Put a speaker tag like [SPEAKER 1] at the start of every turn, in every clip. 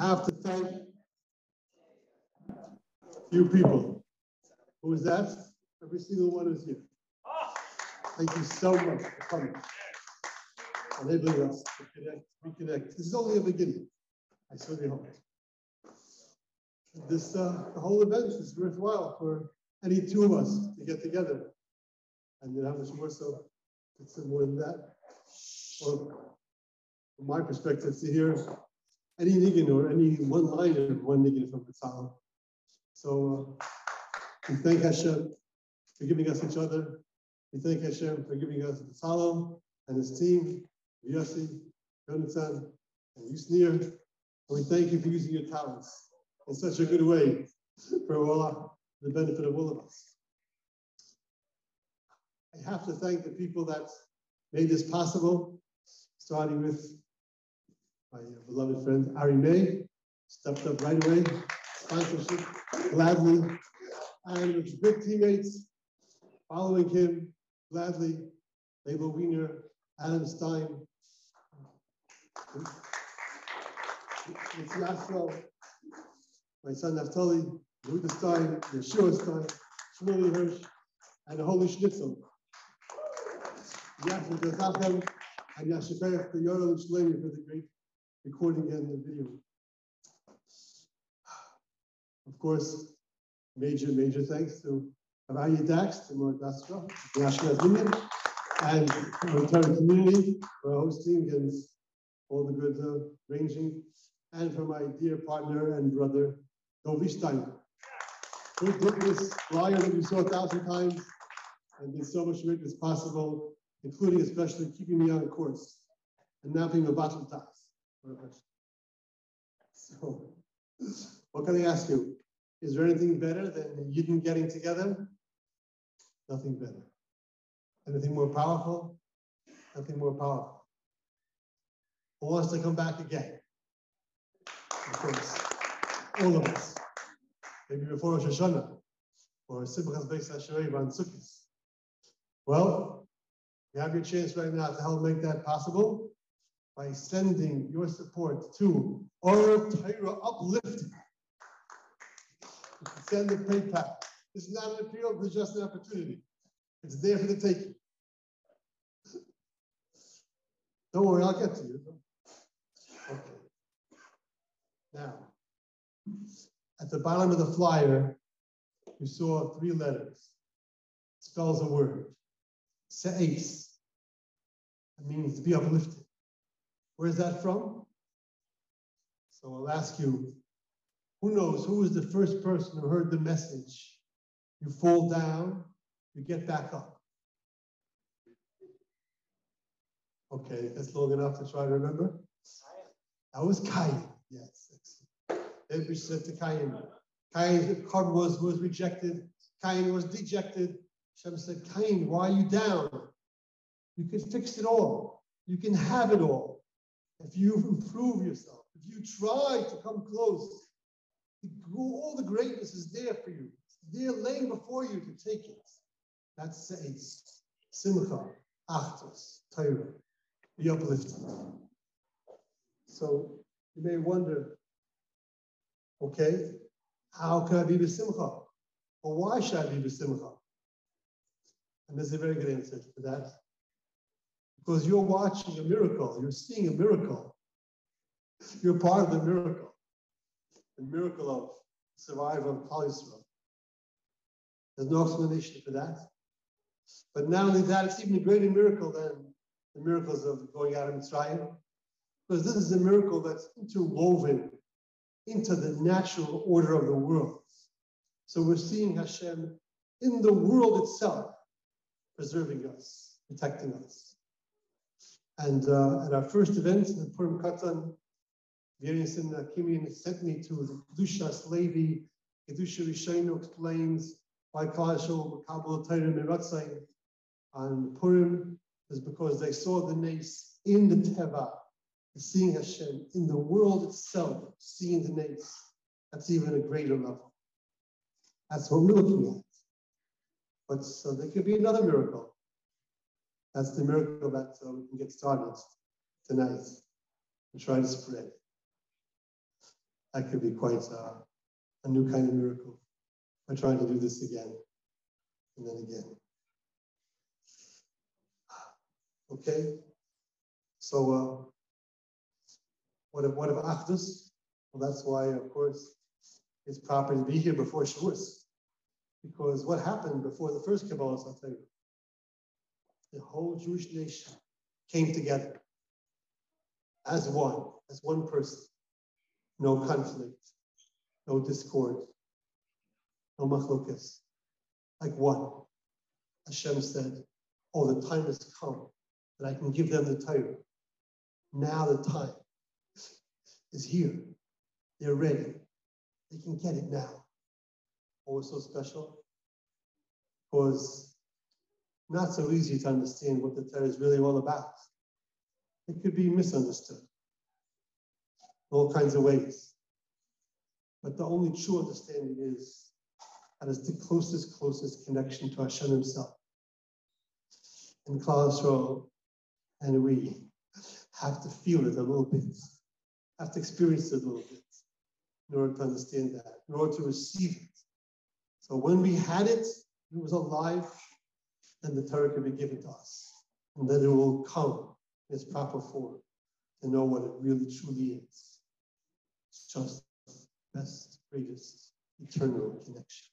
[SPEAKER 1] I have to thank a few people. Who is that? Every single one who's here. Thank you so much for coming. Enabling us to connect, reconnect. This is only a beginning. I certainly hope. This uh, the whole event is worthwhile for any two of us to get together. And then how much more so, it's more than that. Well, from my perspective, to hear any niggin or any one line of one niggin from the Tzala. So uh, we thank Hashem for giving us each other. We thank Hashem for giving us the Tzala and his team, Yossi, Jonathan, and Yusnir. And we thank you for using your talents in such a good way for all the benefit of all of us. I have to thank the people that made this possible, starting with my uh, beloved friend Ari May, stepped up right away, sponsorship gladly, and with good teammates following him gladly, Leila Wiener, Adam Stein, it's Yasro, my son Naftali, Yehuda Stein, Yeshua Stein, Shmuley Hirsch, and the Holy Schnitzel. Yasro Gazachem, and Yashikayach, the Yoram Shlemi for the great recording and the video. Of course, major, major thanks to Avaya Dax, to Mordastra, the Ashkenaz Union, and the entire community for hosting and all the good uh, ranging, and for my dear partner and brother, Dovi Steiner, who did this flyer that we saw a thousand times and did so much work as possible, including especially keeping me on course and not being a battle task. So, what can I ask you? Is there anything better than Yidden getting together? Nothing better. Anything more powerful? Nothing more powerful. Who wants to come back again? Of course, all of us. Maybe before Rosh Hashanah or Simchas Beis HaShoeivah on Sukkot. Well, you have your chance right now to help make that possible by sending your support to Or. You can send a PayPal. Is not an appeal, is just an opportunity. It's there for the taking. Don't worry, I'll get to you. Okay. Now, at the bottom of the flyer, you saw three letters. It spells a word. Se'es. It means to be uplifted. Where's that from? So I'll ask you, who knows who was the first person who heard the message? You fall down, you get back up. Okay, that's long enough to try to remember. That was Cain. Yes. Every said to Cain. Cain korban was, was rejected. Cain was dejected. Shem said, Cain, why are you down? You can fix it all. You can have it all. If you improve yourself, if you try to come close, all the greatness is there for you. It's there laying before you to take it. That's says Simcha, Achdus, Torah, be uplifted. So you may wonder, okay, how can I be Simcha? Or why should I be Simcha? And there's a very good answer to that. Because you're watching a miracle, you're seeing a miracle. You're part of the miracle. The miracle of survival of Klal There's no explanation for that. But not only that, it's even a greater miracle than the miracles of going out of Mitzrayim. Because this is a miracle that's interwoven into the natural order of the world. So we're seeing Hashem in the world itself, preserving us, protecting us. And uh, at our first event in Purim Katan, uh, Kimian sent me to the Kedushas Levi. Kedusha Rishayno explains why Kalashol Makabal Torah Miratzai on Purim is because they saw the nace in the Teva, seeing Hashem in the world itself, seeing the nace. That's even a greater level. That's what we're looking at. But so there could be another miracle. That's the miracle that uh, we can get started tonight and try to spread. that could be quite uh, a new kind of miracle. I'm trying to do this again and then again. Okay, so uh, what if what if Achdus? Well, that's why, of course, it's proper to be here before Shavuos, because what happened before the first Kabbalah Satayr? The whole Jewish nation came together as one, as one person. No conflict, no discord, no machlokas, like one. Hashem said, Oh, the time has come that I can give them the Torah. Now the time is here. They're ready. They can get it now. What was so special? Was not so easy to understand what the Torah is really all about. It could be misunderstood in all kinds of ways. But the only true understanding is that is the closest, closest connection to Hashem Himself. And Klal and we have to feel it a little bit, have to experience it a little bit in order to understand that, in order to receive it. So when we had it, it was alive, then the Torah could be given to us. And then it will come in its proper form to know what it really truly is. It's just the best, greatest, eternal connection.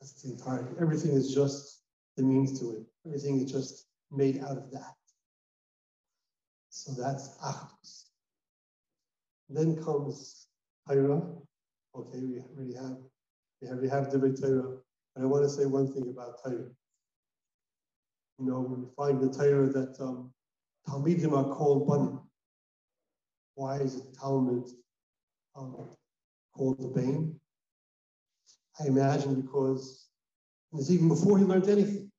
[SPEAKER 1] That's the entirety. Everything is just the means to it. Everything is just made out of that. So that's Achdus. Then comes Torah. Okay, we already have we already have the Torah. But I want to say one thing about Torah. You know, we find the Torah that um, Talmidim are called Banim. Why is it Talmud um, called the Bain? I imagine because it's even before he learned anything.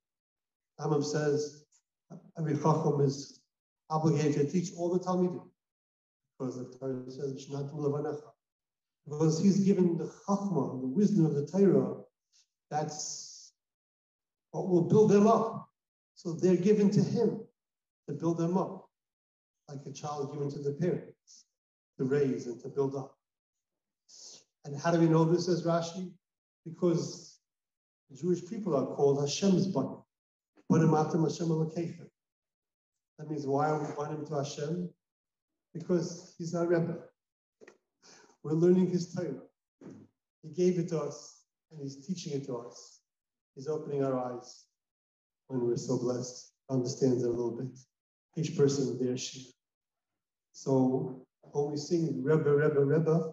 [SPEAKER 1] Rambam says every Chacham is obligated to teach all the Talmidim because the Torah says because he's given the Chachma, the wisdom of the Torah, that's what will build them up. So they're given to him to build them up, like a child given to the parents to raise and to build up. And how do we know this, as Rashi? Because the Jewish people are called Hashem's Banim. Banim Atam Hashem That means why are we banim to Hashem? Because he's our Rebbe. We're learning his Torah. He gave it to us and he's teaching it to us. He's opening our eyes when we're so blessed to understand it a little bit. Each person their share. So when we sing Rebbe, Rebbe, Rebbe,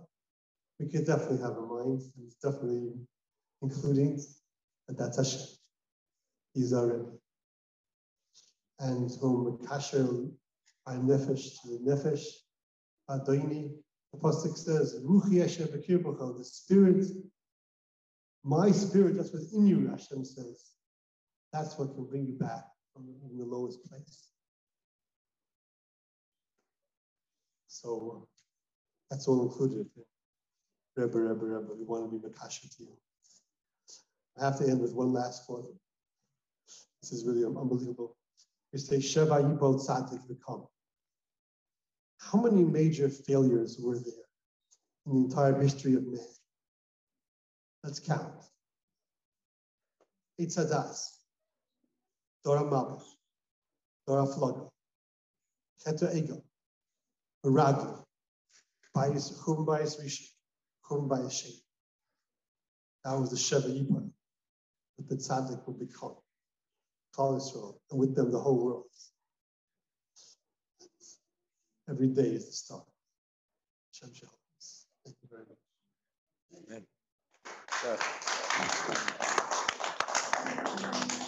[SPEAKER 1] we could definitely have a mind, and it's definitely including that that's Hashem. He's our Rebbe. And from Kasher by Nefesh to the Nefesh, Adoini, the Pasuk says, Ruchi Hashem the spirit, my spirit that's within you, Hashem says. That's what can bring you back from the lowest place. So that's all included. Rebbe, Rebbe, Rebbe, we want to be Makasha to you. I have to end with one last quote. This is really unbelievable. We say, Sheva Yipol Tzadik V'Kam. How many major failures were there in the entire history of man? Let's count. Itzadas, Dora Malach, Dora Flogo, Chetra Egel, Ragli, Bayis Chum Bayis Rishi, Chum Bayis Shem. That was the Sheva Yipol that the tzaddik will become. Klal Yisrael, and with them the whole world. Every day is the start. Shem Thank you very much. Amen.